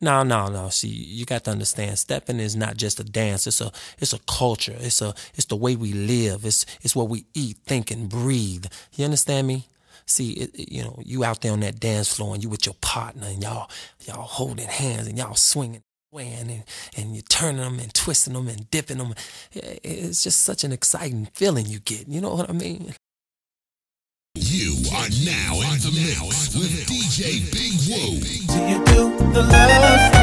No, no, no. See, you got to understand, stepping is not just a dance. It's a, it's a culture. It's a, it's the way we live. It's, it's what we eat, think, and breathe. You understand me? See, it, it, you know, you out there on that dance floor and you with your partner and y'all, y'all holding hands and y'all swinging, swaying and, and you're turning them and twisting them and dipping them. It's just such an exciting feeling you get. You know what I mean? You are now in the mix with DJ Big Woo. Do you do the love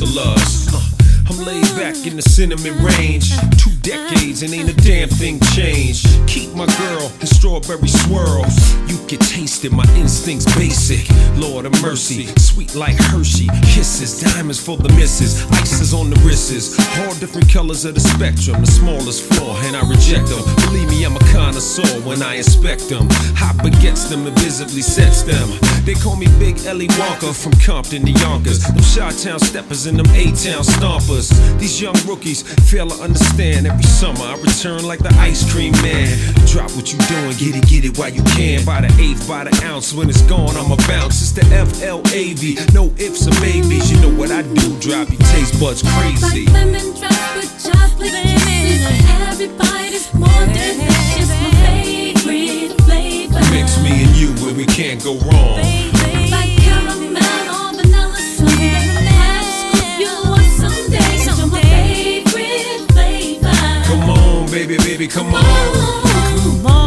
Uh, I'm laid back in the cinnamon range. Two decades and ain't a damn thing changed. Keep my girl strawberry swirls. You can taste it, my instincts basic. Lord of mercy, sweet like Hershey. Kisses, diamonds for the misses. Ices on the wrists. All different colors of the spectrum. The smallest flaw, and I reject them. Believe me, I'm a connoisseur when I inspect them. Hot begets them and visibly sets them. They call me Big Ellie Walker from Compton to Yonkers. Them Chi-Town steppers and them A-Town stompers. These young rookies fail to understand. Every summer I return like the ice cream man. Drop what you doing, get it, get it while you can. By the eighth, by the ounce. When it's gone, I'ma bounce. It's the F-L-A-V. No ifs or maybes. You know what I do. Drive your taste buds crazy. Like lemon drops with chocolate kisses. Every bite is more delicious. My favorite flavor. Mix me and you when we can't go wrong. Like caramel or vanilla sundae. Have to scoop you up someday. You're favorite flavor. Come on, baby, baby, come on. Come on.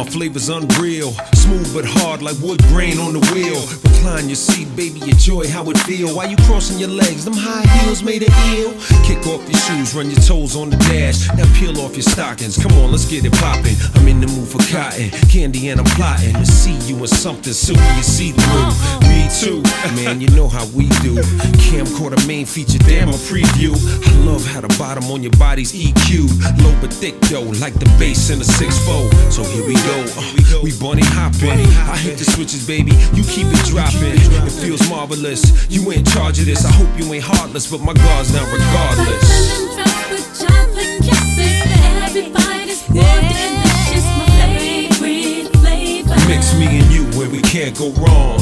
My flavor's unreal, smooth but hard like wood grain on the wheel. Recline your seat, baby, enjoy how it feel. While you crossing your legs, them high heels made it ill. Kick off your shoes, run your toes on the dash. Now peel off your stockings. Come on, let's get it poppin'. I'm in the mood for cotton candy, and I'm plotting to see you in something silky and see through. Me too, man. You know how we do. Camcorder main feature, damn a preview. I love how the bottom on your body's EQ, low but thick though, like the bass in a six fold. So here we go. Uh, we bunny hopping. I hit the switches, baby. You keep it dropping. It feels marvelous. You in charge of this. I hope you ain't heartless, but my guard's down regardless. Lemon drops with chocolate kisses. Everybody's more delicious. My favorite flavor. Mix me and you where we can't go wrong.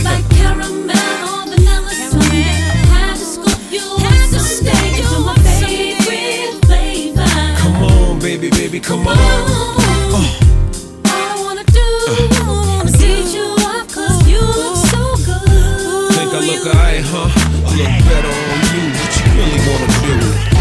Like caramel or vanilla sundae. Have to scoop you up someday. You're my favorite flavor. Come on, baby, baby, come on. All look alright, huh? Look better on you. What you really wanna do?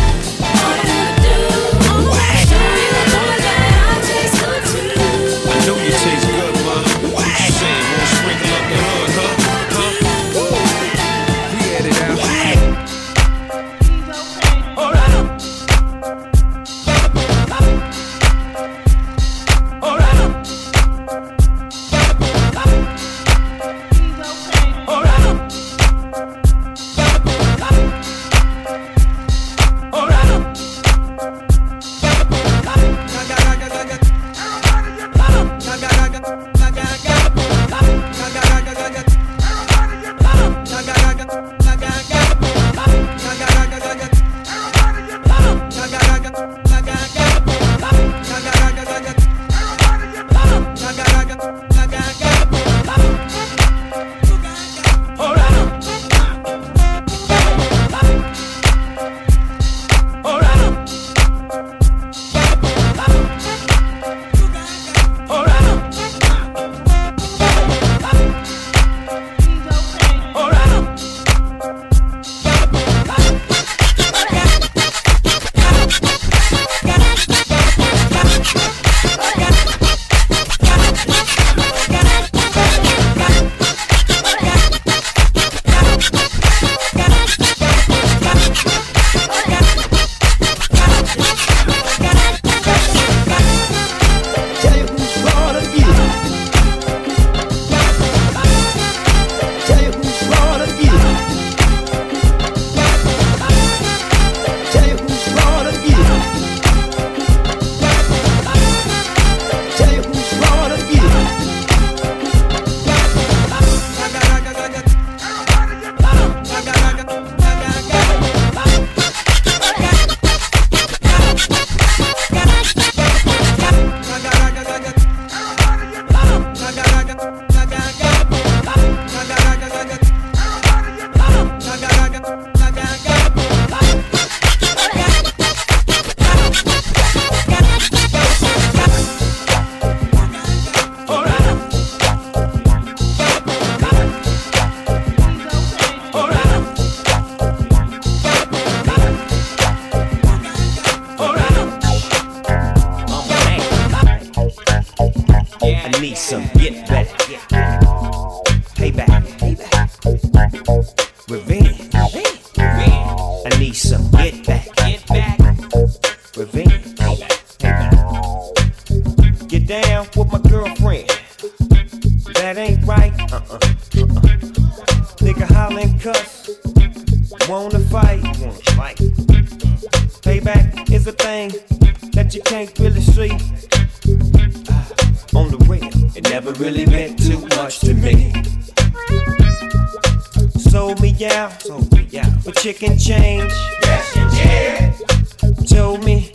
for chicken change. Yes, you did. Told me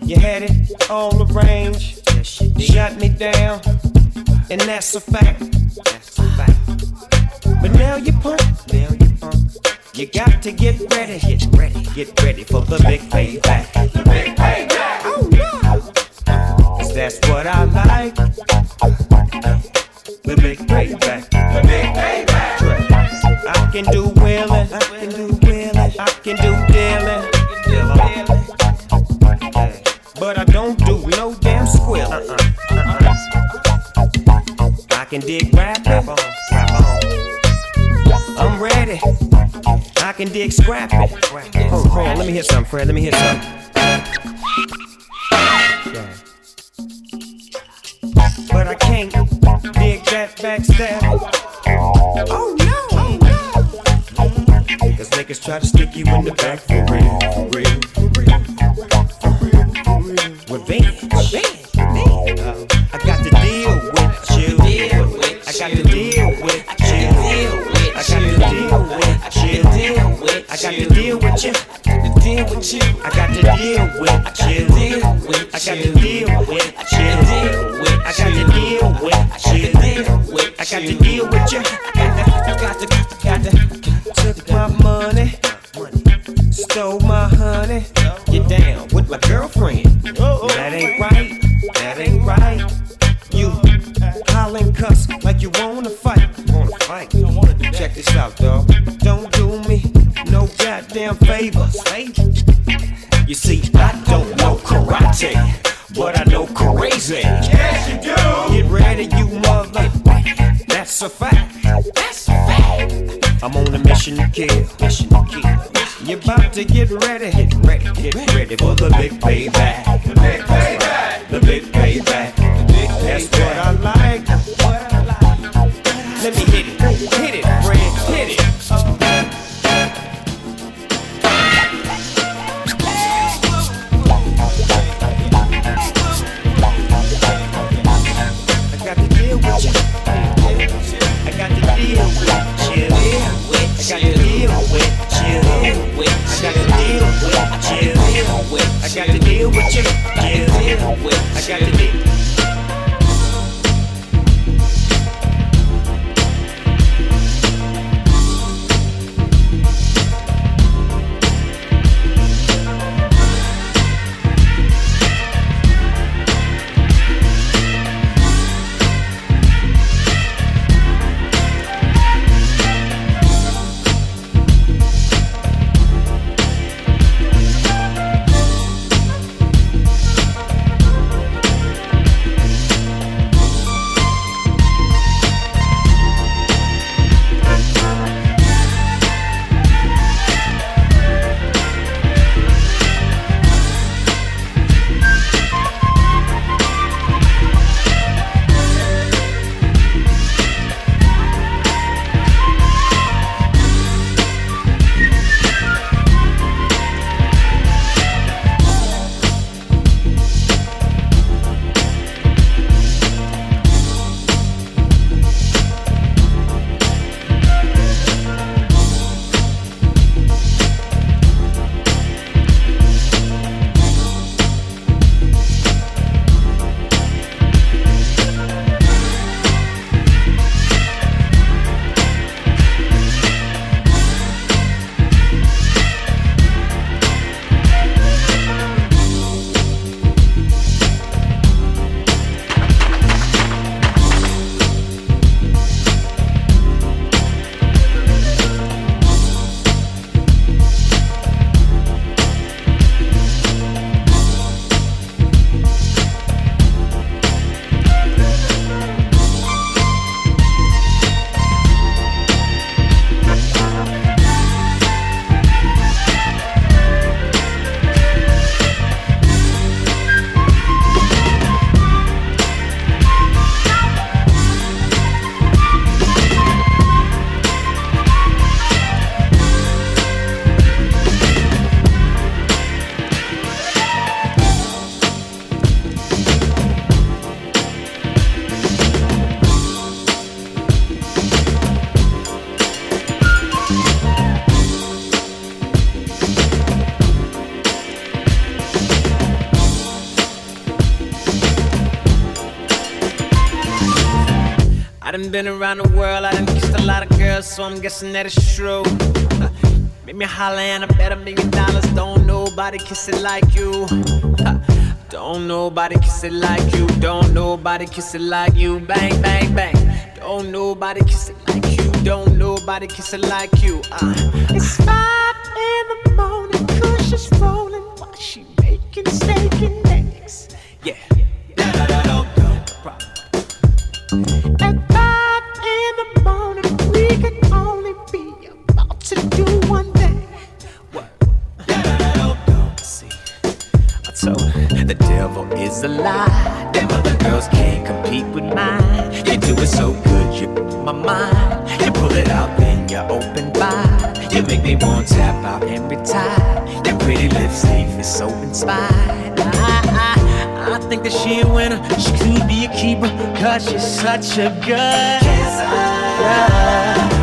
you had it all arranged. Yes, you did. Shut me down, and that's a fact. That's a fact. But now you punk. Now you punk. You got to get ready. Get ready. Get ready for the big payback. The big payback. Oh no. Cause that's what I like. The big payback. The big payback. I can do willing. I can do can dig rapping. I'm ready. I can dig scrapping. Hold, hold on, let me hear something, Fred. Let me hear something. Yeah. But I can't dig that backstab. Oh no! Cause niggas try to stick you in the back for real, for real, for real, for real, for real. Revenge, revenge. I got to deal with you. I got to deal with you. I got to deal with you. I got to deal with I got to deal with you. Deal with I got to deal with you. Deal with I got to deal with you. I got to, got to, got to. Took my money, stole my honey. Get down with my girlfriend. That ain't right. That ain't right. You hollering cuss like you wanna fight. Wanna fight? Check this out, dog. Don't do me no goddamn favors. You see, I don't know karate, but I know crazy. Yes, you do. Get ready, you mother. That's a fact. That's a fact. I'm on a mission to kill. Mission to kill. You about to get ready. Get ready. Get ready for the big payback. The big payback. The big payback. That's what I like. What got to deal with you. I got to deal. Been around the world, I done kissed a lot of girls, so I'm guessing that it's true. Make me holler and I bet a million dollars. Don't nobody kiss it like you. Don't nobody kiss it like you. Don't nobody kiss it like you. Bang, bang, bang. Don't nobody kiss it like you. Don't nobody kiss it like you. Uh, it's five Her the devil is a lie. Them other girls can't compete with mine. You do it so good, you my mind. You pull it out, then you open wide. You make me want to tap out every time. Your pretty lips leave me so inspired. I, I, I think that she a winner. She could be a keeper, cause she's such a good kisser.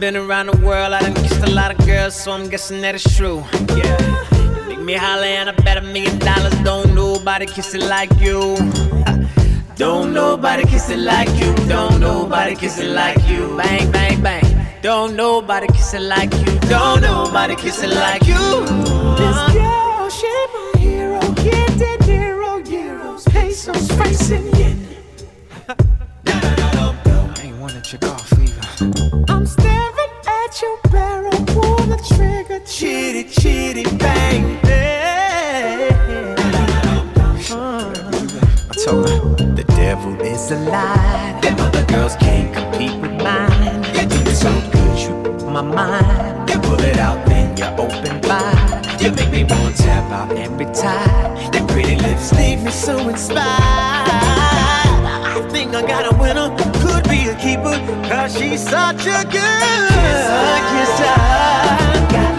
Been around the world, I done kissed a lot of girls, so I'm guessing that it's true. Yeah. Make me holler and I bet a million dollars. Don't nobody kiss it like you. Don't nobody kiss it like you. Don't nobody kiss it like you. Bang, bang, bang. Don't nobody kiss it like you. Don't nobody kiss it like you. This girl, she my hero. Get De Niro, euros, pesos, and yen. I ain't wanna check off either. Staring your barrel, pull the trigger, chitty, chitty, bang, bang. Uh. I told her the devil is a lie. Them other girls can't compete with mine. You do so good, you my mind. You pull it out, then you open wide. You make me want to tap out every time. Your pretty lips leave me so inspired. I think I got a winner, be keeper, cause she's such a good kisser. Got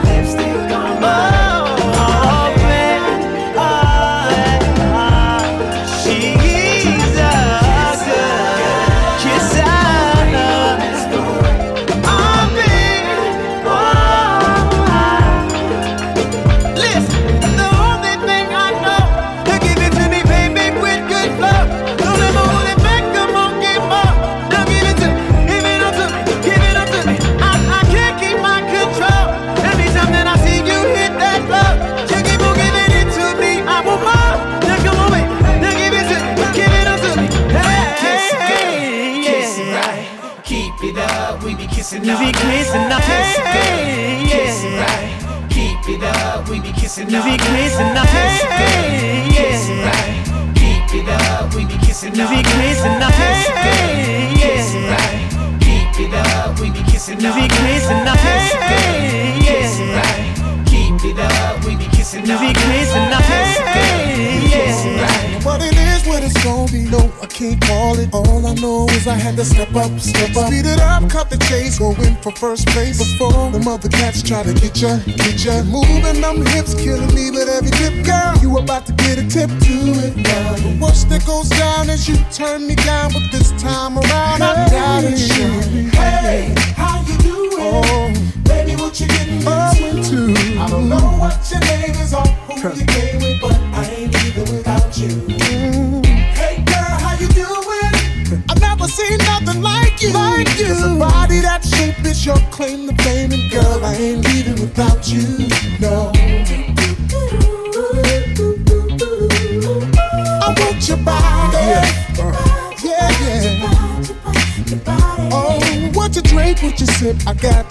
had to step up, step up. Speed it up, cut the chase, go in for first place. Before the mother cats try to get ya, get ya. Moving them hips, killing me with every tip, girl. You about to get a tip to it now. The worst that goes down is you turn me down, but this time around I'm down and. Hey, how you doing? Oh, Baby, what you getting into? I don't know what your name is or who you came claim to fame,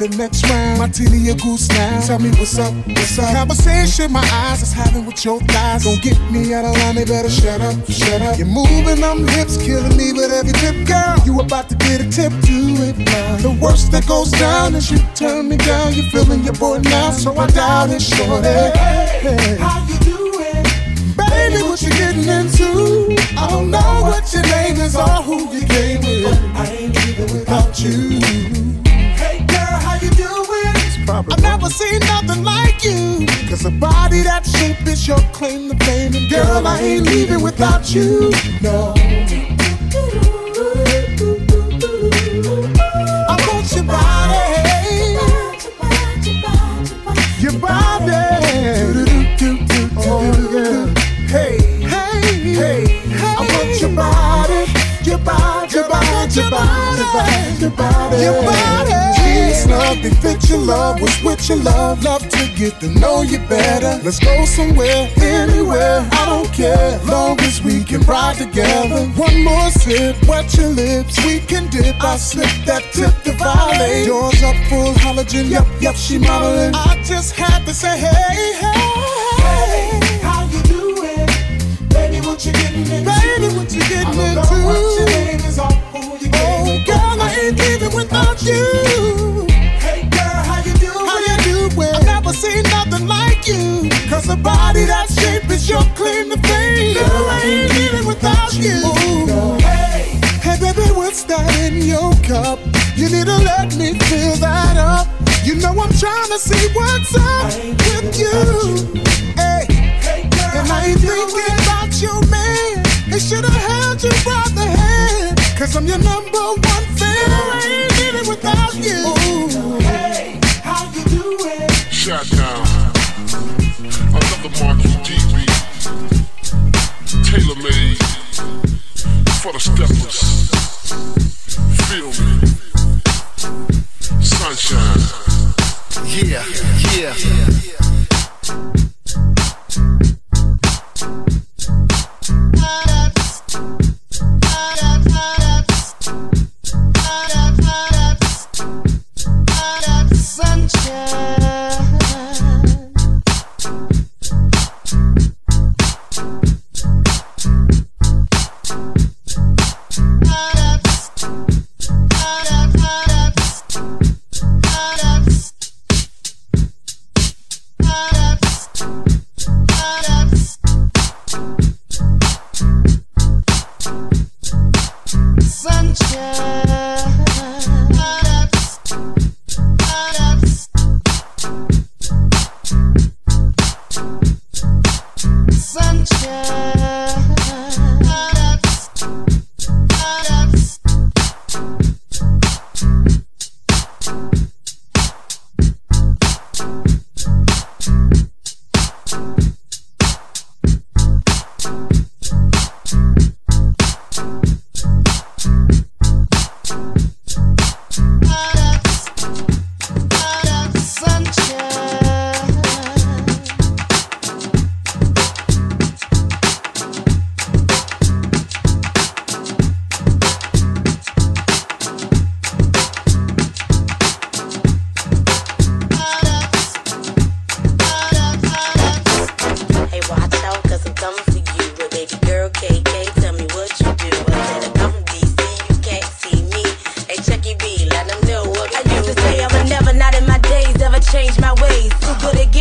the next round. Martini a goose now. Tell me what's up, what's up. Conversation my eyes is having with your thighs. Don't get me out of line, they better shut up, shut up. You're moving them hips, killing me with every tip, girl. You about to get a tip to it now. The worst that goes down is you turn me down. You're feeling your boy now, so I doubt it, shorty. Hey. How you doing? Baby, what you getting into? I don't know what your name is or who you came with. I ain't leaving Without you, Probably I've never seen nothing like you. Cause a body that shape is your claim to fame. And girl, I ain't leaving without you. No. I want Your body. Your body. Oh, your body. Your body. Your body club, they fit your love with your love. Love to get to know you better. Let's go somewhere, anywhere. I don't care, long as we can ride together. One more sip, wet your lips, we can dip. I slip that tip to violet. Doors up full halogen, yep, yep, she modeling. I just had to say, hey, hey. hey how you doing? Baby, what you getting into? Baby, what you getting into? I don't know what your name is or who you oh, getting Oh, girl, I ain't leaving without you. you. Cause the body that shape is your claim to fame. Girl, I ain't living without you. Hey, hey, baby, what's that in your cup? You need to let me fill that up. You know I'm trying to see what's up with you. Hey, hey girl, and I ain't thinking about your man. They should have held you by the hand. Cause I'm your number one fan. I ain't living without you. Hey, how you doing? Shut down. Another marquee DB, tailor made for the steppers. Feel me, sunshine. Yeah, yeah.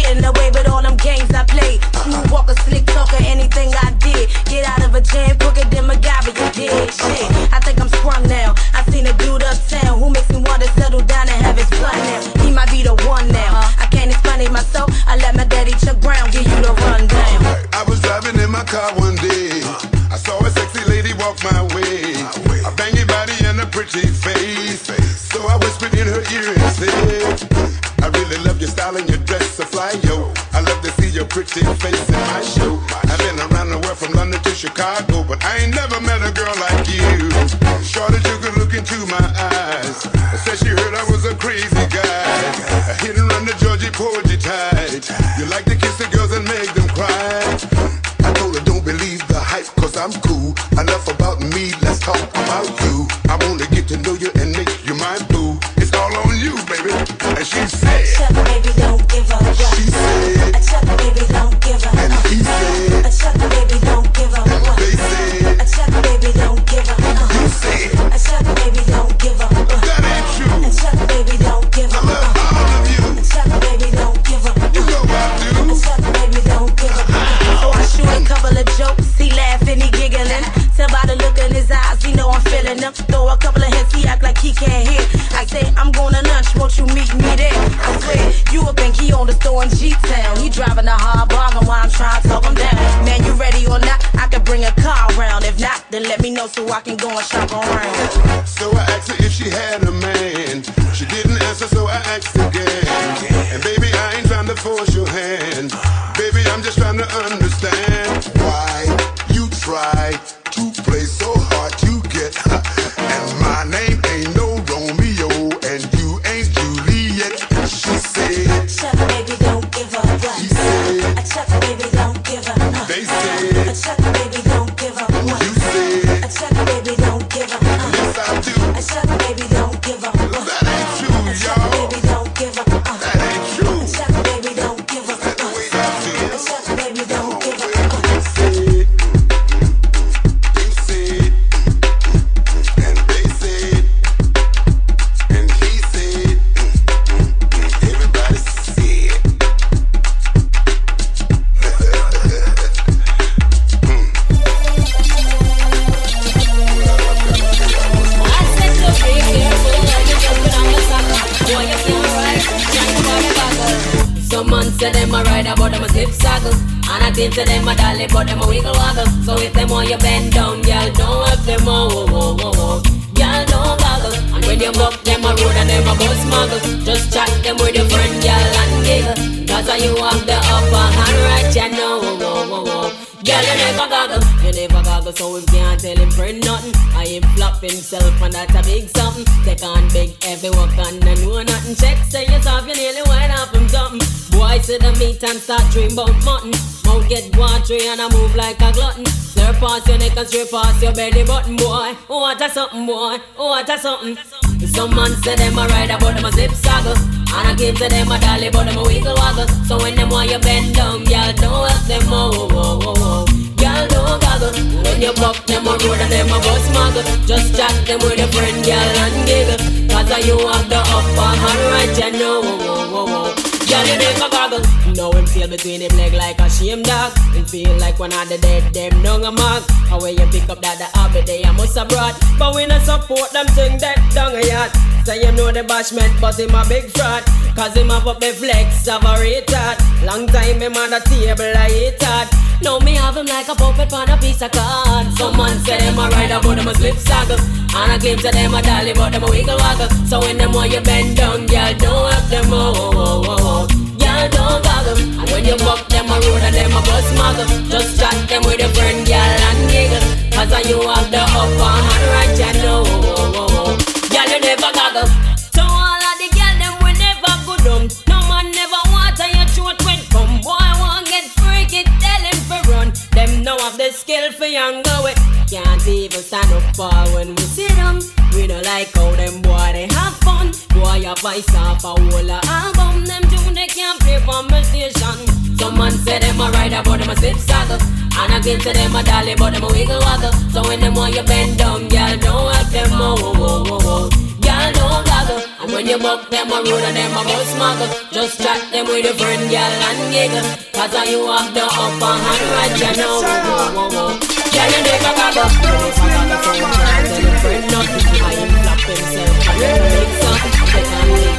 in the way, but to play so oh. A something boy, oh what a something. Some man say them a ride but them a zip saggle And I give to them a dolly but them a wiggle waggle. So when them want you bend down, girl, don't help them oh, oh, oh, oh, oh. Girl, don't goggle. When you buck them a road and them a bus muggle. Just chat them with your friend, girl, and giggle. Cause you have the upper hand right, you know oh, oh, oh, oh. Girl, you goggle. Now him feel between him leg like a shame dog. Him feel like one of the dead, them nung a mark How you pick up that the habit they a must have brought. But we not support them thing that down a yacht Say him know the bashment but him a big fraud. Cause him have up the flex of a retard. Long time him on the table I hate hard. Now me have him like a puppet on a piece of card. Some man say them a ride but them a slip saggle And I claim to them a dolly but them a wiggle waggle. So when them want you bend down girl don't help them oh, oh, oh, oh, oh. Girl don't goggle And when you buck them a road and them a bus muggle Just chat them with your friend girl and giggle. Cause uh, you have the upper hand right you know. Girl you never goggle. So all of the girl them we never go down No man never water your throat when come Boy want get freaky. Tell him for run. Them know have the skill for young go it Can't even stand up for when we sit down We don't like how them boy they Boy a vice off a whole album Them tune they can't play for my station. Some man say them a ride but them a zip saddle. And I give to them a dolly but them a wiggle waggle. So when them want you bend down girl don't help them oh oh oh oh Girl don't goggle. And when you buck them a road and them a bus muggle Just chat them with your friend girl and giggle. Cause uh, you have the upper hand right you know. Oh, oh, oh, oh. Girl you never goggle You never goggle. So you can't tell your friend nothing I him flop himself and then make something Take on me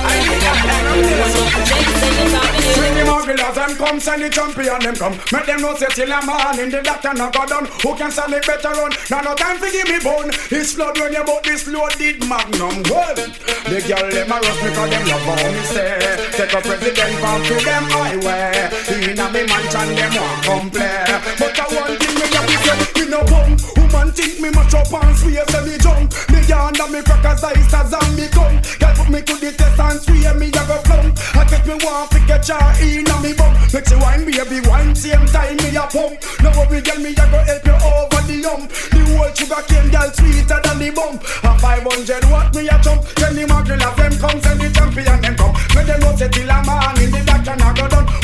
Swing the come send the champion them come. Make them know say till a man in the doctor not go done. Who can stand it better run? Now no time to give me bone. It's flood when you bought this loaded magnum. Well, the girl them a rush cause them love how me say. Take a president from to them highway Inna me mansion them want come play But I one thing me have to say Me no bum. Woman think me mash up and swear say me junk. Me yonder me crackers ice as on me put me to the test and swear me a go plump. I take me one fi catch her inna me bum. Make she wine baby wine same time me a pump. Now every girl me a go help you over the hump. The whole sugar cane girl sweeter than the bump A 500 watt me a jump. Tell the muggle of them come send the champion them come. Make them know say till a man in the doctor not go done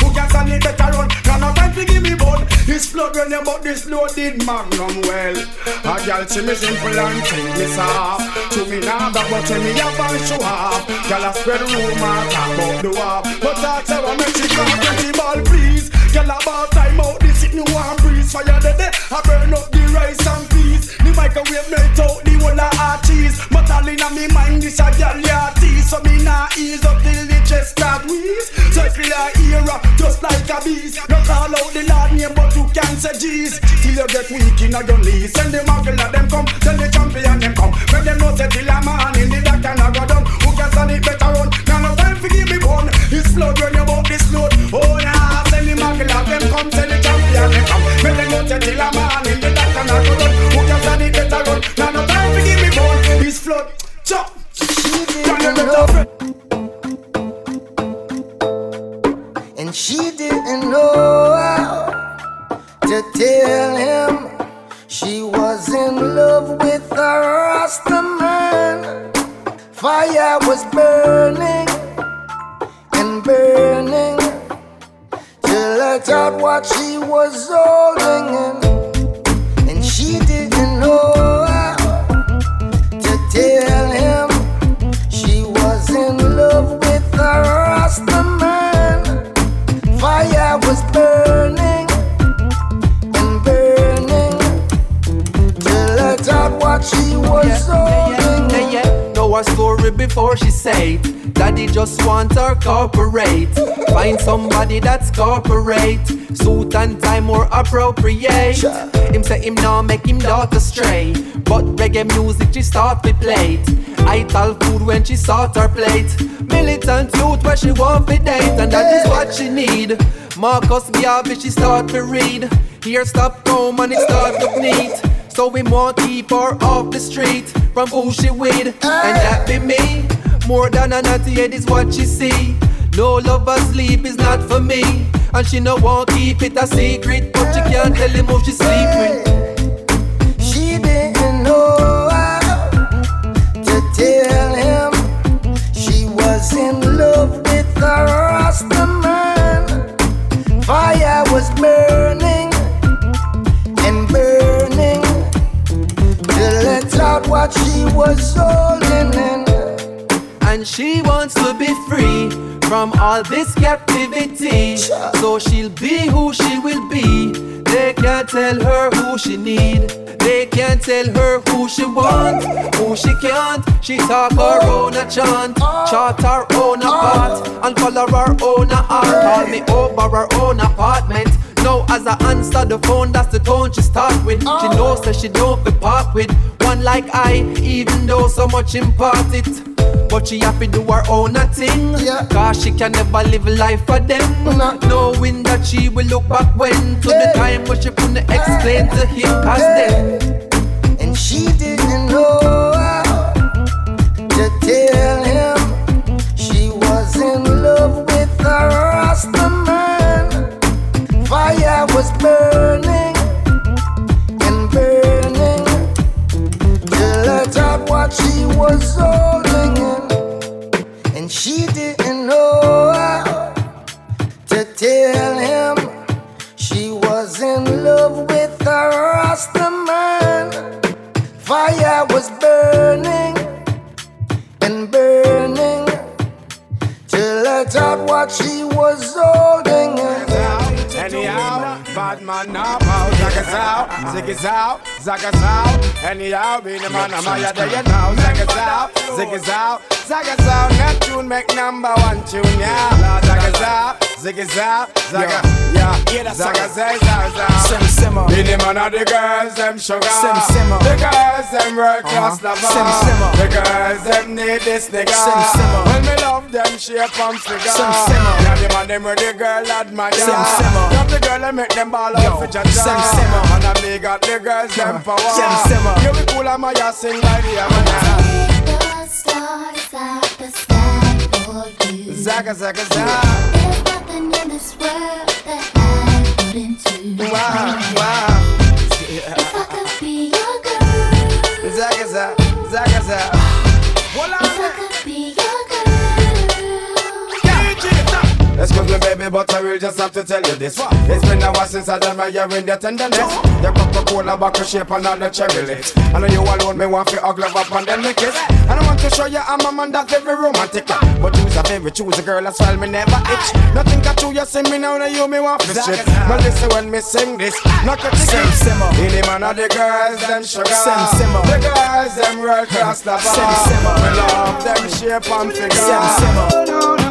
To give me bun It's flood when you bought this loaded magnum well. A girl see me simple and think me soft. To me now but but when me up and show off. Girl I spread rumor talk about the war. But that's how I make she come pretty ball please. Girl about time out this it me want breeze. Fire the day I burn up the rice and peas. The microwave melt out the whole of our cheese But all inna me mind this a girl ya tease. So me nah ease up till the chest start wheeze. Circular era just like a beast. No call out the lord name but you can say jeez Till you get weak inna your knees. Send the of them come. Send the champion them come. Make them know say till a man in the dark and I go down. Who can stand it better run? Now no time for give me bone. It's flood when you bought this load. Oh yeah Send the of them come. Send the champion them come. Make them know say till a man in the dark and I go down. Who can stand it better run? Now no time for give me bone. It's flood Chop. Can you better She didn't know how to tell him she was in love with a Rasta man. Fire was burning and burning to let out what she was holding, in. and she didn't know. She was holding yeah, in. yeah. Know her story before she said. Daddy just want her corporate. Find somebody that's corporate. Suit and tie more appropriate. Him say him now make him daughter stray. But reggae music she start to play. it. I tell food when she sort her plate. Militant youth where she want to date. And that is what she need. Marcus Garvey she start to read. Here stop home and it start look neat. So we want keep her off the street from who she with, and that be me. More than a naughty head is what she see. No love or sleep is not for me, and she no won't keep it a secret, but she can't tell him who she sleep with. She didn't know how to tell him she was in love with a Rasta man. Fire was burning till it out what she was holding in. And she wants to be free from all this captivity. So she'll be who she will be. They can't tell her who she need. They can't tell her who she want, who she can't. She talk her own a chant, oh. chart her own a oh. part, and color her own a art. Call me over her own apartment. Now as I answer the phone, that's the tone she start with. She oh. knows that she don't be part with one like I, even though so much impart it. But she have to do her own a thing Cause she can never live life for them. Knowing that she will look back when. To the time when she couldn't explain to him Cause then And she didn't know how to tell him Zagas out. Anyhow, be the man, I'm higher than you now. Zagas out, Ziggy's out, Zagas out. That tune make number one tune, yeah. Zagas out, Ziggy's out, Zaga, yeah. Zagas out, Zagas out. Sim simmer. Be the man of the girls, them sugar. Sim simmer. The girls, them world class Uh-huh. lover. Sim simmer. The girls, them need this nigga. Sim simmer. When me love them shape and figure. Sim simmer. Yeah, the man, them where the girl admire. Sim simmer. Love the girl and make them ball out for Jaja. Sim simmer. And I me got the girls them power. Sim simmer. Yeah, we cool and my ass sing by the Amana. Zaga, zaga, zaga. Wow, wow. Excuse me, baby, but I will just have to tell you this. It's been a while since I done my year in your tenderness. Your Coca-Cola bottle shape and all the cherry lips. I know you alone, me want to hug love up and then me kiss. And I want to show you I'm a man that's very romantic. But you's a very choose a girl as well, me never itch. Nothing got you, you see me now, now you me want to strip. But listen when me sing this, not a Sim ticket. simmer. In the man of the girls, them sugar. Sim simmer. The girls, them world class lover. Sim simmer. Me love them shape and figure. Sim simmer.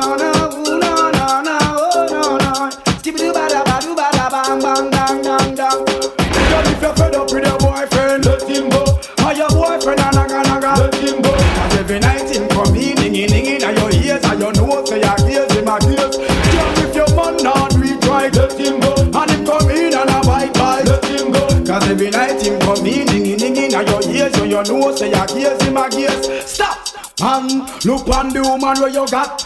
Where you got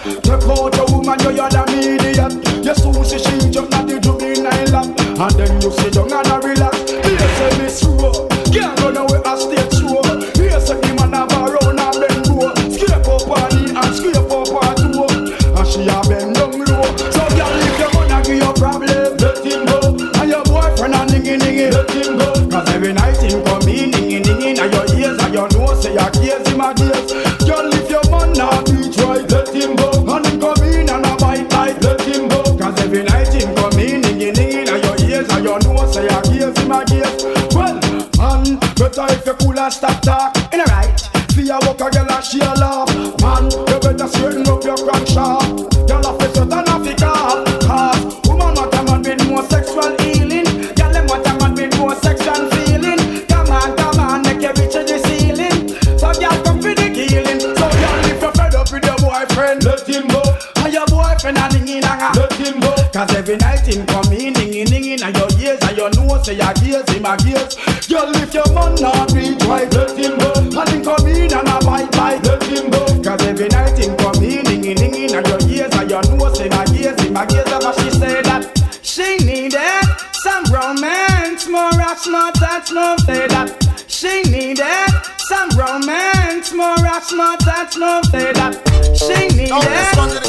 romance, more rocks, more touch, say that she needed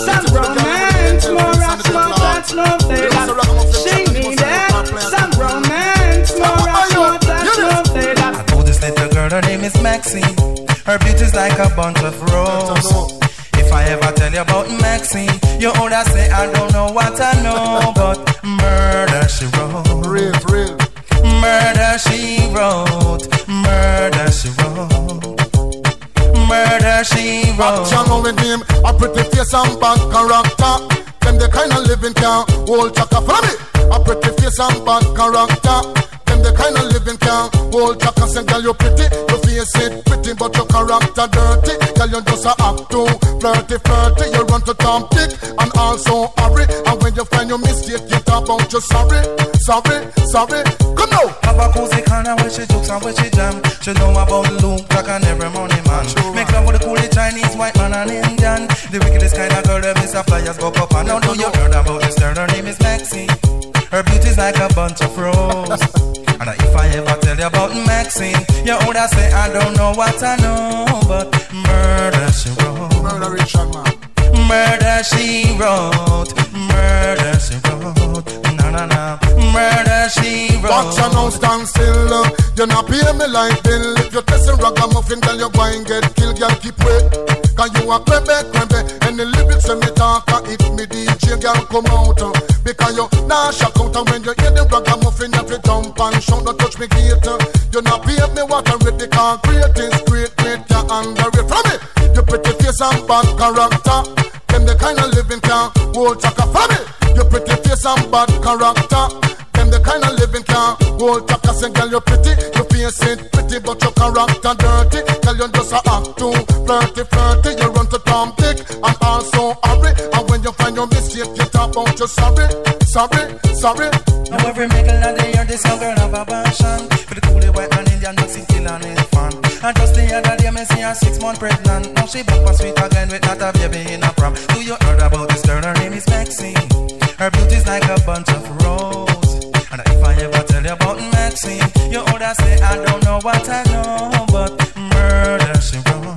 some romance, more rocks, more touch, more say that she needed some romance, more rocks, more touch, more say that. I know this little girl, her name is Maxine. Her beauty's like a bunch of roses. If I ever tell you about Maxine, you older say I don't know what I know, but murder she wrote. Real, real. Murder she wrote. Murder she wrote. Murder she wrote. Action with him, a pretty face and bad character. Them the kind of living can hold chaka. Follow me. A pretty face and bad character. Them the kind of living can hold chaka. Say, girl, you pretty, your face it pretty, but your character dirty. Girl, you just a act too flirty, flirty. You run to Tom Dick and also hurry. And when you find your mistake, you talk about you sorry, sorry, sorry. Come now. Have a cozy corner where she jokes and where she jam. She know about Luke, Jack and every money man. Make love with the coolie Chinese, white man and Indian. The wickedest kind of girl, them is a flyers go up and down. Know you heard about this girl? Her name is Maxine. Her beauty's like a bunch of roses. and if I ever tell you about Maxine, you older say I don't know what I know, but murder she wrote. Murder Richard man. Murder she wrote. Murder she wrote. Na na na. Murder she wrote. Watch you now stand still. uh, You not pay me like bill. If you test a ragamuffin, girl, you go and get killed. Girl, keep wait. Cause you a crebe, crebe. And the lyrics when me talk, uh, if me DJ, girl, come out. Because you nah shock out. And when you hear the ragamuffin, have to jump and shout. Don't touch me gate. uh, You not pay me I read. The concrete is great, great. You underrate. From me. You pretty face and bad character. Them the kind of living can hold chaka. From me. You pretty face and bad character. Them the kind of living can hold chaka. Say, girl, you pretty, face it pretty, but your character dirty. Girl, you just a act too flirty, flirty. You run to Tom Dick and also hurry. And when you find your mistake, you talk about you sorry, sorry, sorry. Now every middle of the year, this young girl have a passion For the coolie white man, Indian, Mexican, and elephant And just the other day, me see her six month pregnant Now she back for sweet again with not a baby in a prom Do you heard about this girl? Her name is Maxine Her beauty's like a bunch of roses And if I ever tell you about Maxine Older say I don't know what I know But murder she wrote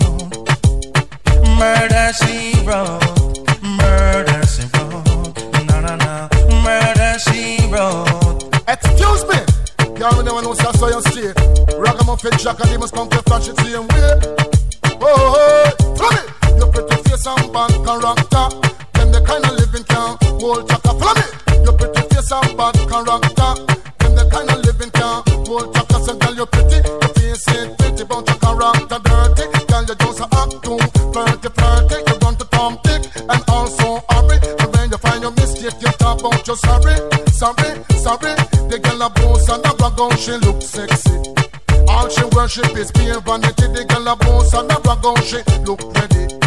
Murder she wrote Murder she wrote Na na na Murder she wrote Excuse me. Y'all know, so I saw you straight. Ragamuffin Jack and they must come to flash it same way. Oh, oh, follow me. Your pretty face and bad character. Them the kind of living can hold chaka. Follow me. Your pretty face and bad character. Girl, you just act too flirty, flirty. You run to Tom Dick and also hurry. And when you find your mistake, you talk about your sorry, sorry, sorry. The girl a boss and a brag she look sexy. All she worship is pure vanity. The girl a boss and a brag she look ready.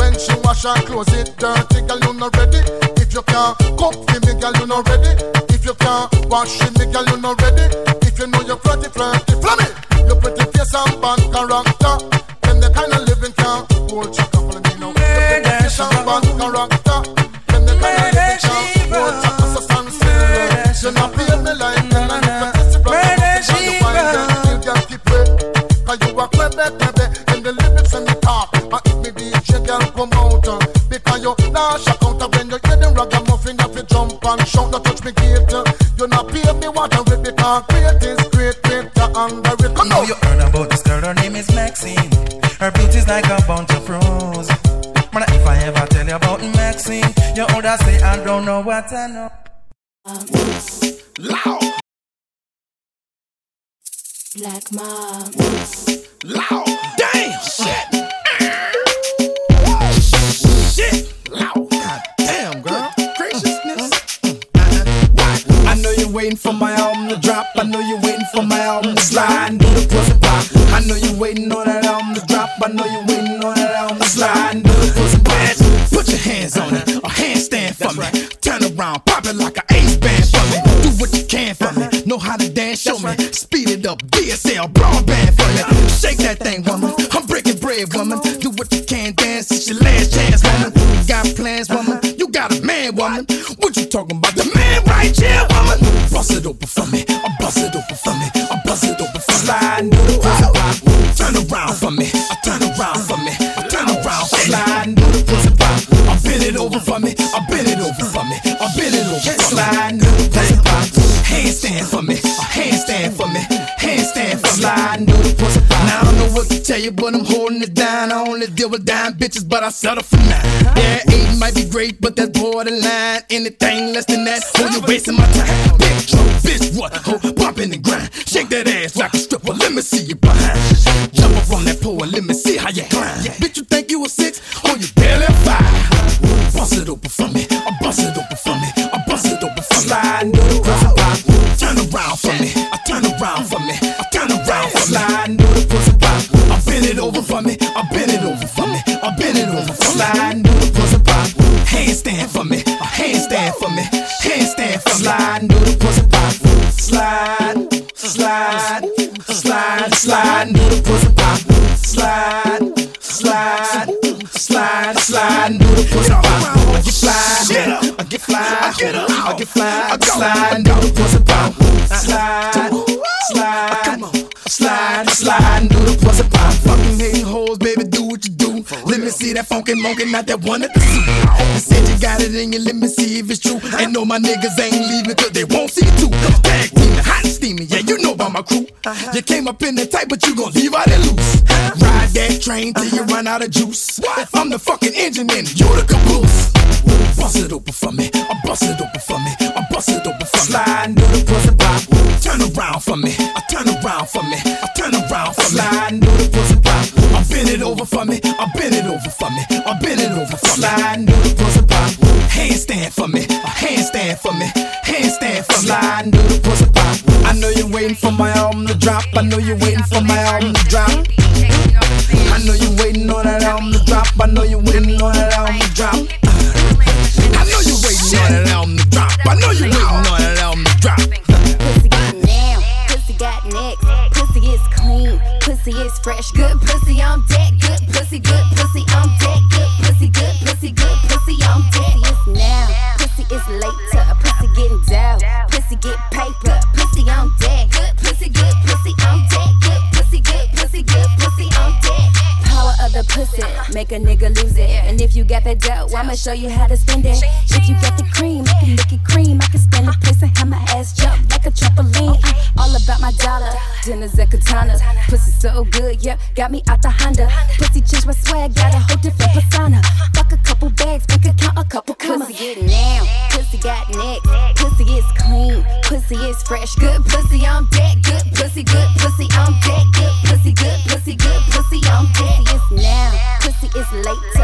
When she wash her clothes, it dirty, girl you not ready. If you can't cook for me, girl you not ready. If you can't wash me, girl you not ready. If you know you're flirty, flirty, flummy. You pretty face and bad character. Then the kind of living can hold chaka for me now. You pretty face and bad character. Then the kind of living can hold chaka nah shock out. When you hear them ragamuffin, you fi jump and shout. Don't touch me gate. You not pay me what I read. Because great is great, great. You under it. Come Know on. you heard about this girl, her name is Maxine. Her beauty's like a bunch of roses. Man, if I ever tell you about Maxine, you older say I don't know what I know. Loud. like mom. Loud. Waiting for my album to drop. I know you're waiting for my album to slide do the pussy pop. I know you're waiting on that album to drop. I know you're waiting on that album to slide do the pussy pop. Put your hands on it, a handstand for me. Turn around, pop it like an ace band for me. Do what you can for me. Know how to dance, show me. Speed it up, DSL broadband for me. Shake that thing, woman. I'm breaking bread, woman. Do what you can, dance. It's your last chance, woman. You got plans, woman. You got a man, woman. What you talking about? The man right here, woman. Bust it open for me. I bust it open for me. I bust it open for me. Slide the pussy pop. Turn around for me. I turn around for me. I turn around for me. Slide the pussy pop. I bend it over for me. I bend it over for me. I bend it over for me. Slide the pussy pop. Handstand for me. A handstand for me. Handstand for me. Slide pop. I don't know what to tell you, but I'm holding it down. I only deal with dime bitches, but I settle for nine. Yeah, eight might be great, but that's borderline. Anything less than that, oh, you're wasting my time. Big truck, bitch, what? Oh, bumping the grind. Shake that ass like a stripper. Let me see you behind. Jump up on that pole and let me see how you climb. Yeah. Bitch, you think you a six? Oh, you barely a five. Bust it open for me. I bust it open for me. I bust it open for me. Slide and do the pussy pop. Turn around for me. I turn around for me. I turn around for me. Slide. Do the pussy pop. Handstand for me. Handstand for me. Handstand for me. Slide. Do the pussy pop. Slide, slide, slide, slide. Do the pussy pop. Slide, slide, slide, slide. Do the pussy pop. I get fly, I get fly, I get up, I get fly, slide. Do the pussy pop. Uh-huh. Slide, slide, see that funky monkey, not that one at the zoo. You said you got it in you, let me see if it's true. And no, my niggas ain't leaving cause they won't see too. Tag team, hot and steamy, yeah, you know about my crew. Uh-huh. You came up in the tight, but you gon' leave out it loose. Ride that train till you uh-huh. run out of juice. I'm the fucking engine and you the caboose. Bust it open for me, I bust it open for me, I bust it open for me. Slide and do the pussy pop. Turn around for me, I turn around for me, I turn around for me. Slide and do the pussy pop. I bend it over for me, bend it over for me, I bend it over for me. Slide and do the pussy pop. Handstand for me, a handstand for me, handstand for me. Slide and do the pussy pop. I know you're waiting for my album to drop. I know you're waiting for my album to drop. I know you're waiting on that album to drop. I know you're waiting on that album to drop. I know you're waiting on that album to drop. I know you're waiting on pussy is fresh. Good pussy on deck, good pussy, good pussy Pussy, make a nigga lose it. And if you got that dough, I'ma show you how to spend it. If you got the cream, I can make it cream. I can stand in place and have my ass jump like a trampoline. Uh, all about my dollar, dinners at Katana. Pussy so good, yeah, got me out the Honda. Pussy change my swag, got a whole different persona. Fuck a couple bags, bank account a couple commas. Pussy get now, pussy got neck. Pussy is clean, pussy is fresh. Good pussy on deck, good pussy, good pussy on deck. Good pussy, good pussy, good pussy on deck. Pussy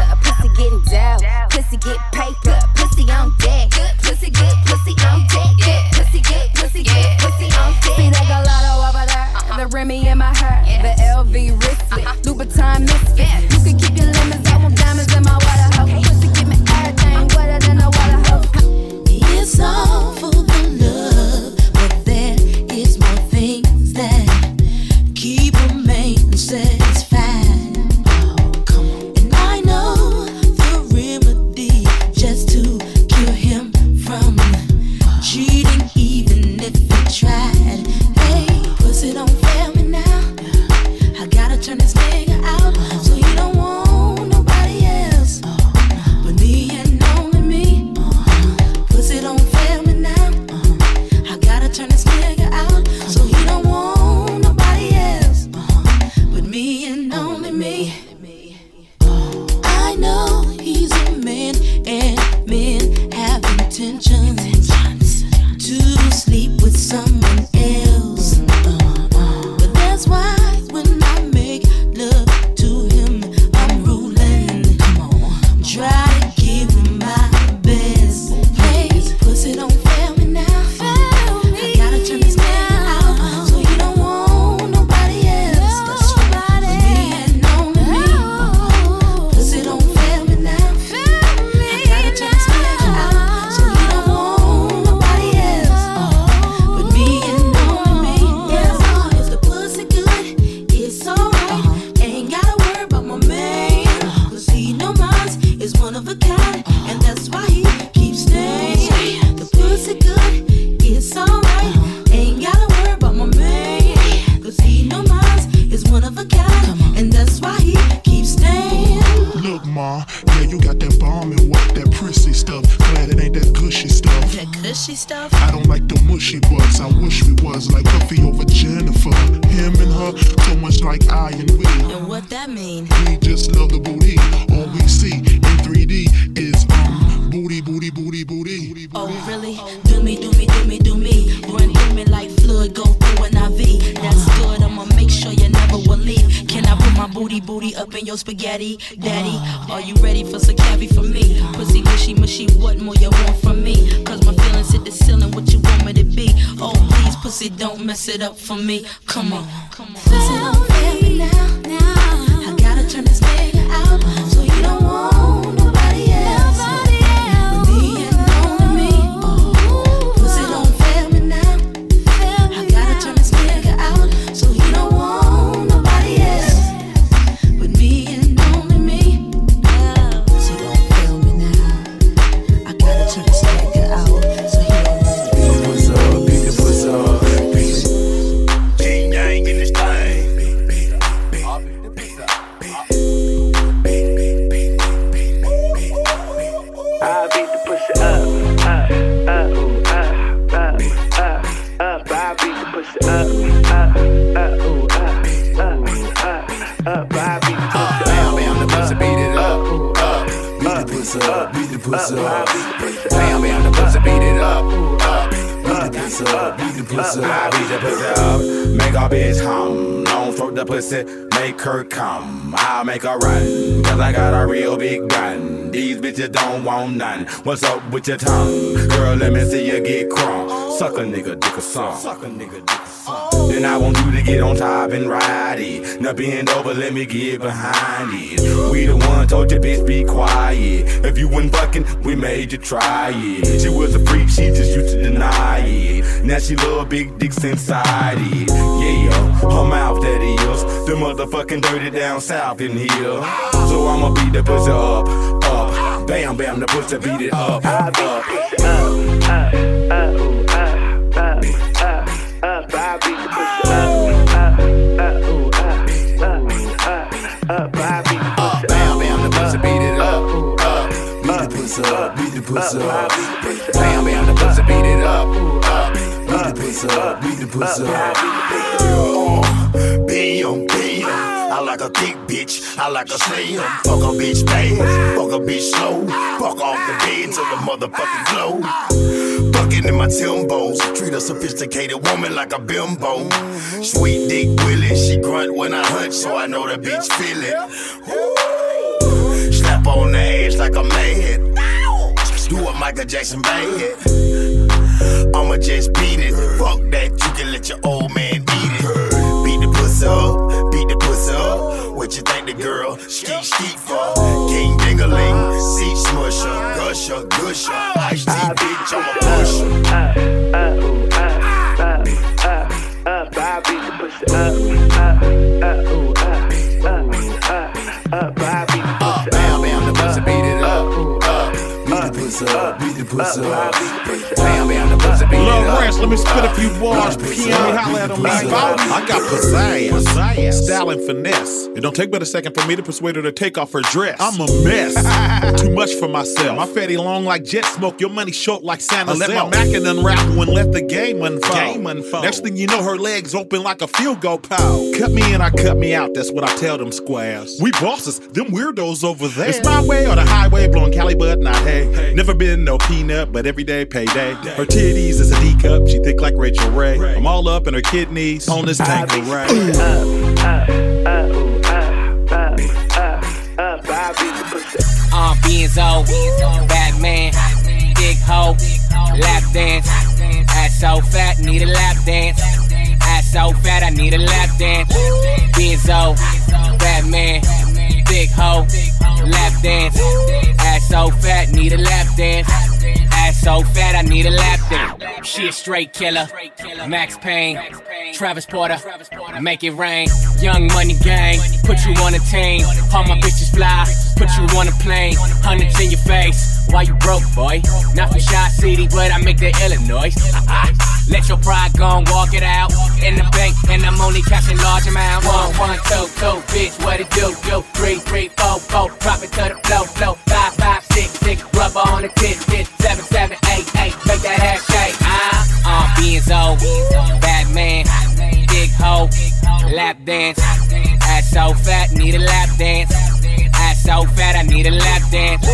pussy up. Bam, bam, the pussy beat it up, up. Beat the pussy up, beat the pussy up. beat the pussy up, make a bitch hum. Don't throw the pussy, make her come. I'll make her run, cause I got a real big gun. These bitches don't want none. What's up with your tongue? Girl, let me see you get crunk. Suck a nigga, dick a song. Suck a nigga, dick a song. Then I want you to get on top and ride it. Now bend over, let me get behind it. We the one told your bitch be quiet. If you wasn't fucking, we made you try it. She was a freak, she just used to deny it. Now she love big dicks inside it. Yeah, her mouth that is. The motherfucking dirty down south in here. So I'ma beat the pussy up, up. Bam, bam, the pussy beat it up, up, up. up, up, up, up, up, up. Up, up, up, up, up, up, up. Pussy up. Bam, bam, the pussy beat it up, up. Beat the pussy beat the pussy. Bam, bam. I like a thick bitch, I like a slim. Fuck a bitch fast, fuck a bitch slow. Fuck off the bed till the motherfucking glow. Fucking in my Timbos, treat a sophisticated woman like a bimbo. Sweet dick Willie, she grunt when I hunt, so I know the bitch feel it. Slap on the ass like a man. Do a Michael Jackson bad. I'ma just beat it. Fuck that, you can let your old man eat it. Beat the pussy up, beat the. What you think the girl skeet skeet for? King dingaling, seat smusher, gusher, gusher. Ice tea bitch, I'm a pusher. up, Bam, bam, the pussy beat it up, up. Beat the pussy up, beat the pussy up. Bam, bam, the pussy beat it Ranch, let me spit a few bars. PM, holla at him. I got pizzazz, style and finesse. It don't take but a second for me to persuade her to take off her dress. I'm a mess, too much for myself. My fatty long like jet smoke, your money short like Santa. I let my Mac and unravel and let the game unfold. Game unfold. Next thing you know, her legs open like a field goal pole. Cut me in, I cut me out. That's what I tell them squares. We bosses, them weirdos over there. It's my way or the highway, blowing Cali, but not hay. Never been no peanut, but every day payday. Her titties is a D cup, she thick like Rachael Ray. I'm all up in her kidneys on this tank of up, up, up, ooh, up, up, up, up. I beat the pussy Uh, Benzo, Batman, big hoe, lap dance. Ass so fat, need a lap dance. Ass so fat, I need a lap dance. Benzo, Batman, big hoe, lap dance. So fat, need a lap dance. Ass so fat, I need a lap dance. She a straight killer. Max Payne, Travis Porter, make it rain. Young money gang, put you on a team. All my bitches fly, put you on a plane. Hundreds in your face. Why you broke, boy? Not from Shot City, but I make the Illinois. Uh-uh. Let your pride go and walk it out. In the bank, and I'm only cashing large amounts. One, one, two, two, bitch, what it do, do? Three, three, four, four, drop it to the flow, flow. Five, five, six, six, rubber on the tit, tit. Seven, seven, eight, eight, make that hair shake. Ah, uh, Benzo, Batman, big hoe, lap dance. Ass so fat, need a lap dance. Ass so fat, I need a lap dance.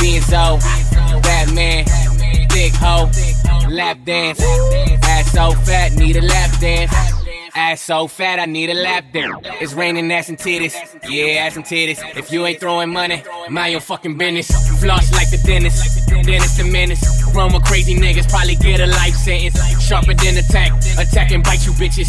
Benzo, Batman, big hoe, lap dance. Ass so fat, need a lap dance. Ass so fat, I need a lap dance. It's raining ass and titties. Yeah, ass and titties. If you ain't throwing money, mind your fucking business. Floss like the dentist. Dennis the menace. With crazy niggas, probably get a life sentence. Sharper than attack. Attack and bite you bitches.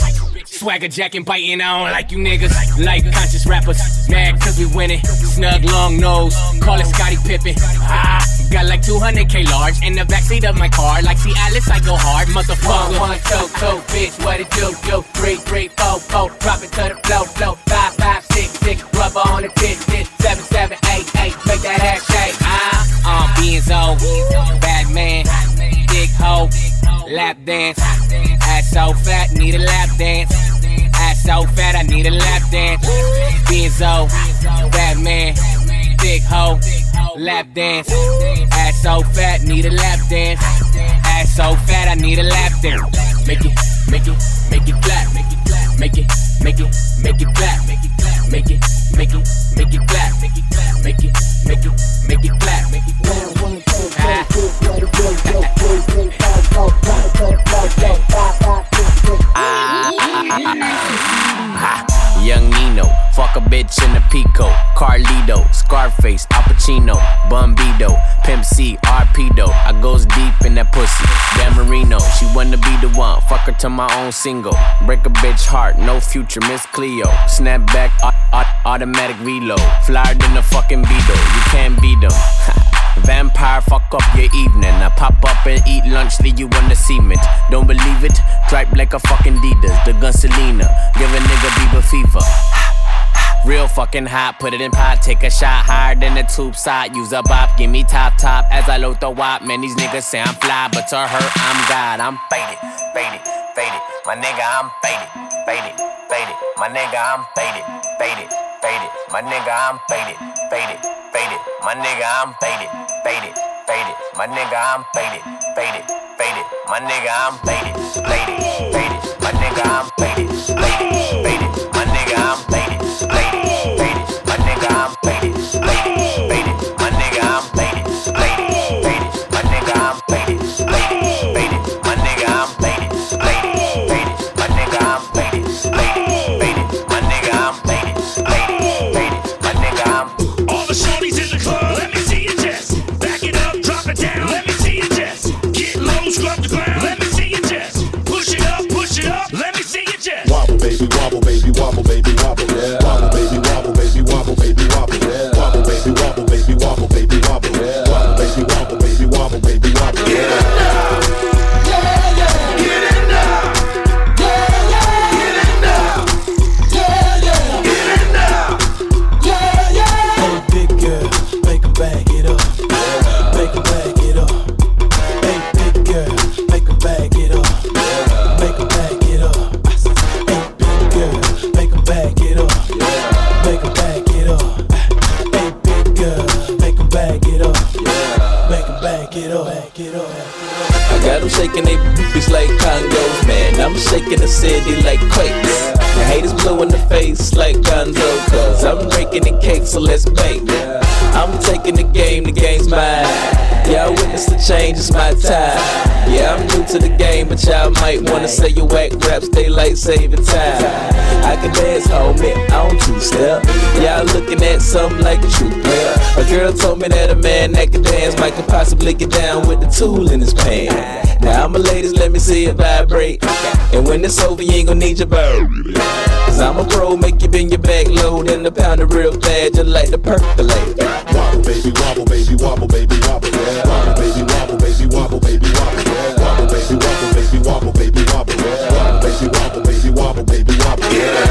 Swagger jacking, biting, I don't like you niggas. Like conscious rappers, mad cause we winning. Snug long nose, call it Scottie Pippen. Ah, got like 200k large in the backseat of my car. Like see Alice, I go hard, motherfucker. One, two, two, bitch, what it do, do? Three, three, four, four, drop it to the flow, flow. Five, five, six, six, rubber on the tit, tit. Seven, seven, eight, eight, make that hair shake. Ah, uh, Benzo, Batman, big hoe, lap dance. Ass so fat, need a lap dance. Ass so fat, I need a lap dance. Benzo, Batman, big hoe, lap dance. Ass so fat, need a lap dance. Ass so fat, I need a lap dance. Make it, make it, make it clap, make it clap, make it, make it, make it clap, make it clap, make it, make it, make it clap, make it clap, make it, make it, make it clap, make it Young Nino, fuck a bitch in a Pico, Carlito, Scarface, Al Pacino, Bumbido, Pimp C, Arpedo. I goes deep in that pussy. Dan Marino, she wanna be the one. Fuck her to my own single. Break a bitch heart, no future, Miss Cleo. Snap back, au- au- automatic reload. Flyer than a fucking Beetle, you can't beat them. Vampire, fuck up your evening. I pop up and eat lunch, leave you on the cement. Don't believe it? Dripe like a fucking Adidas, the gun Selena. Give a nigga Bieber fever. Real fucking hot, put it in pot, take a shot higher than the tube side. Use a bop, give me top top as I load the wop. Man, these niggas say I'm fly, but to her, I'm God. I'm faded, faded, faded. My nigga, I'm faded, faded, faded. My nigga, I'm faded, faded, faded. My nigga, I'm faded, faded, faded. My nigga, I'm faded, faded, faded. My nigga, I'm faded, faded, faded. My nigga, I'm faded, faded, faded. My nigga, I'm faded, faded. Witness the change, it's my time. Yeah, I'm new to the game, but y'all might wanna say you whack raps, they like saving time. I can dance, homie, on two step. Y'all looking at something like a true player. A girl told me that a man that can dance might could possibly get down with the tool in his pants. Now I'm a ladies, let me see it vibrate. And when it's over, you ain't gonna need your bird. Cause I'm a pro, make you bend your back low, then the pound it real fast, just like the percolate. Wobble, baby, wobble, baby, wobble, baby, wobble. Baby, wobble, baby, wobble, Yeah.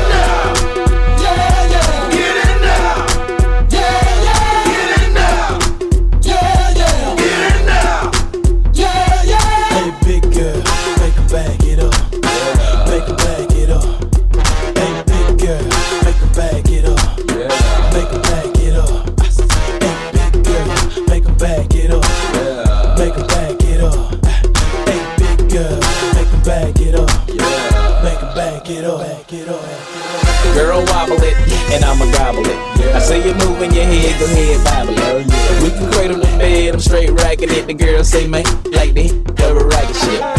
Moving your head, go ahead, bobble it. We can cradle the bed, I'm straight rocking it. The girls say, man, like the cover rocket shit.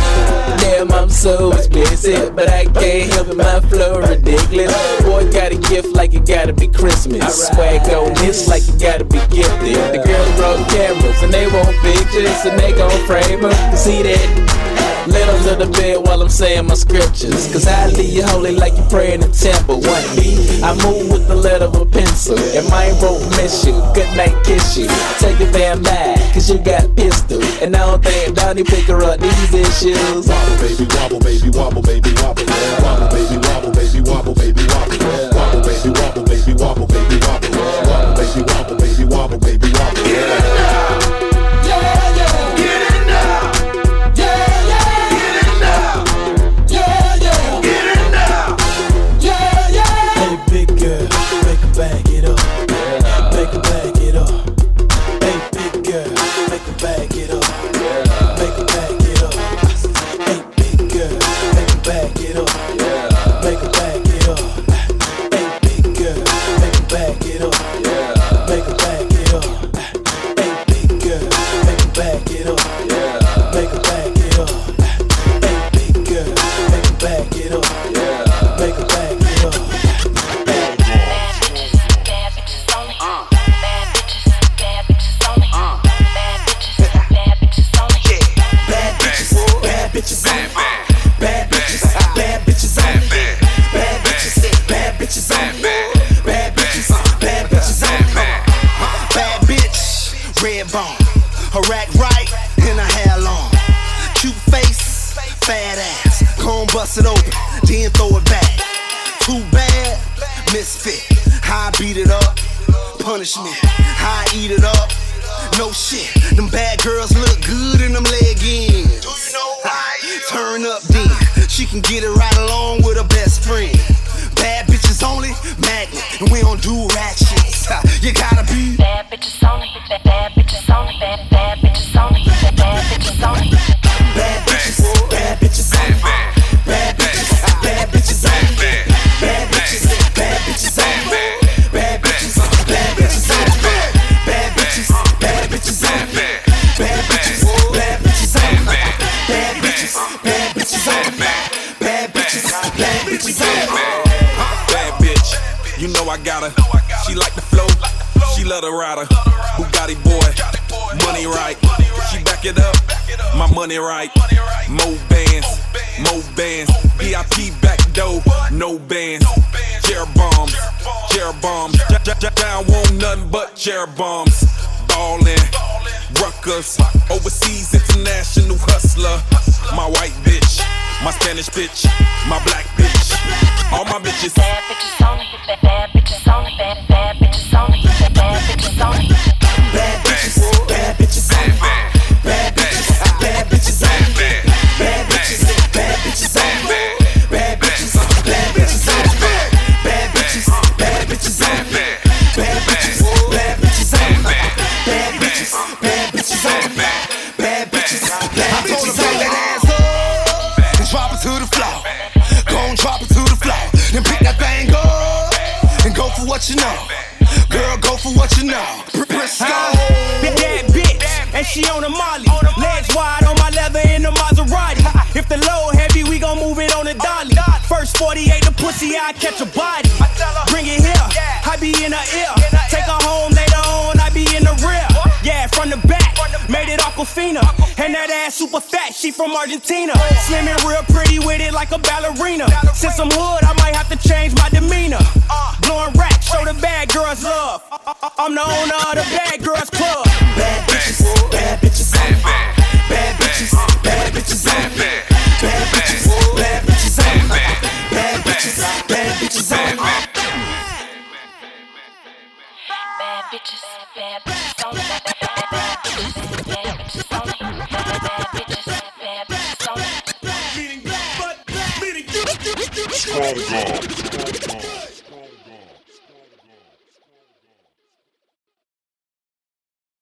So expensive, but I can't help it, my flow ridiculous. Boy, got a gift like it gotta be Christmas. Swag on this like it gotta be gifted. The girls roll cameras and they want pictures and they gon' frame them. See that? Let them to the bed while I'm saying my scriptures. Cause I leave you holy like you pray in the temple. One beat, I move with the letter of a pencil. And my won't miss you. Good night, kiss you. Take it damn back, cause you got pistol. And I don't think Donnie pick her up these issues. Baby, wobble, baby, wobble, baby, wobble. Wobble, baby, wobble, baby, wobble, baby, wobble. Wobble, baby, wobble, baby, wobble, baby, wobble. Wobble, baby, wobble, baby, wobble, baby, wobble. Hey, More bands, more bands. VIP back door, no bands. Chair bombs, chair bombs. Down won't nothing but chair bombs. Ballin', Ruckers, overseas international hustler. My white bitch, my Spanish bitch, my black bitch. All my bitches. Bad bitches only, bad, bitches only, bad, bitches only, bad bitches only. What you know. Girl, go for what you know. Briscoe. Big bad bitch, and she on a molly. Legs wide on my leather in the Maserati. If the load heavy, we gon' move it on the dolly. First 48, the pussy, I catch a body. Bring it here, I be in her ear. Take her Aquafina. And that ass super fat, she from Argentina. Slim and real pretty with it like a ballerina. Since I'm hood, I might have to change my demeanor. Blowing racks, show the bad girls love. I'm the owner of the bad girls club. Bad bitches, bad bitches only. Bad bitches, bad bitches only. Bad bitches, bad bitches only. Bad bitches, bad bitches only. Bad bitches, bad bitches only, bad, Oh, God.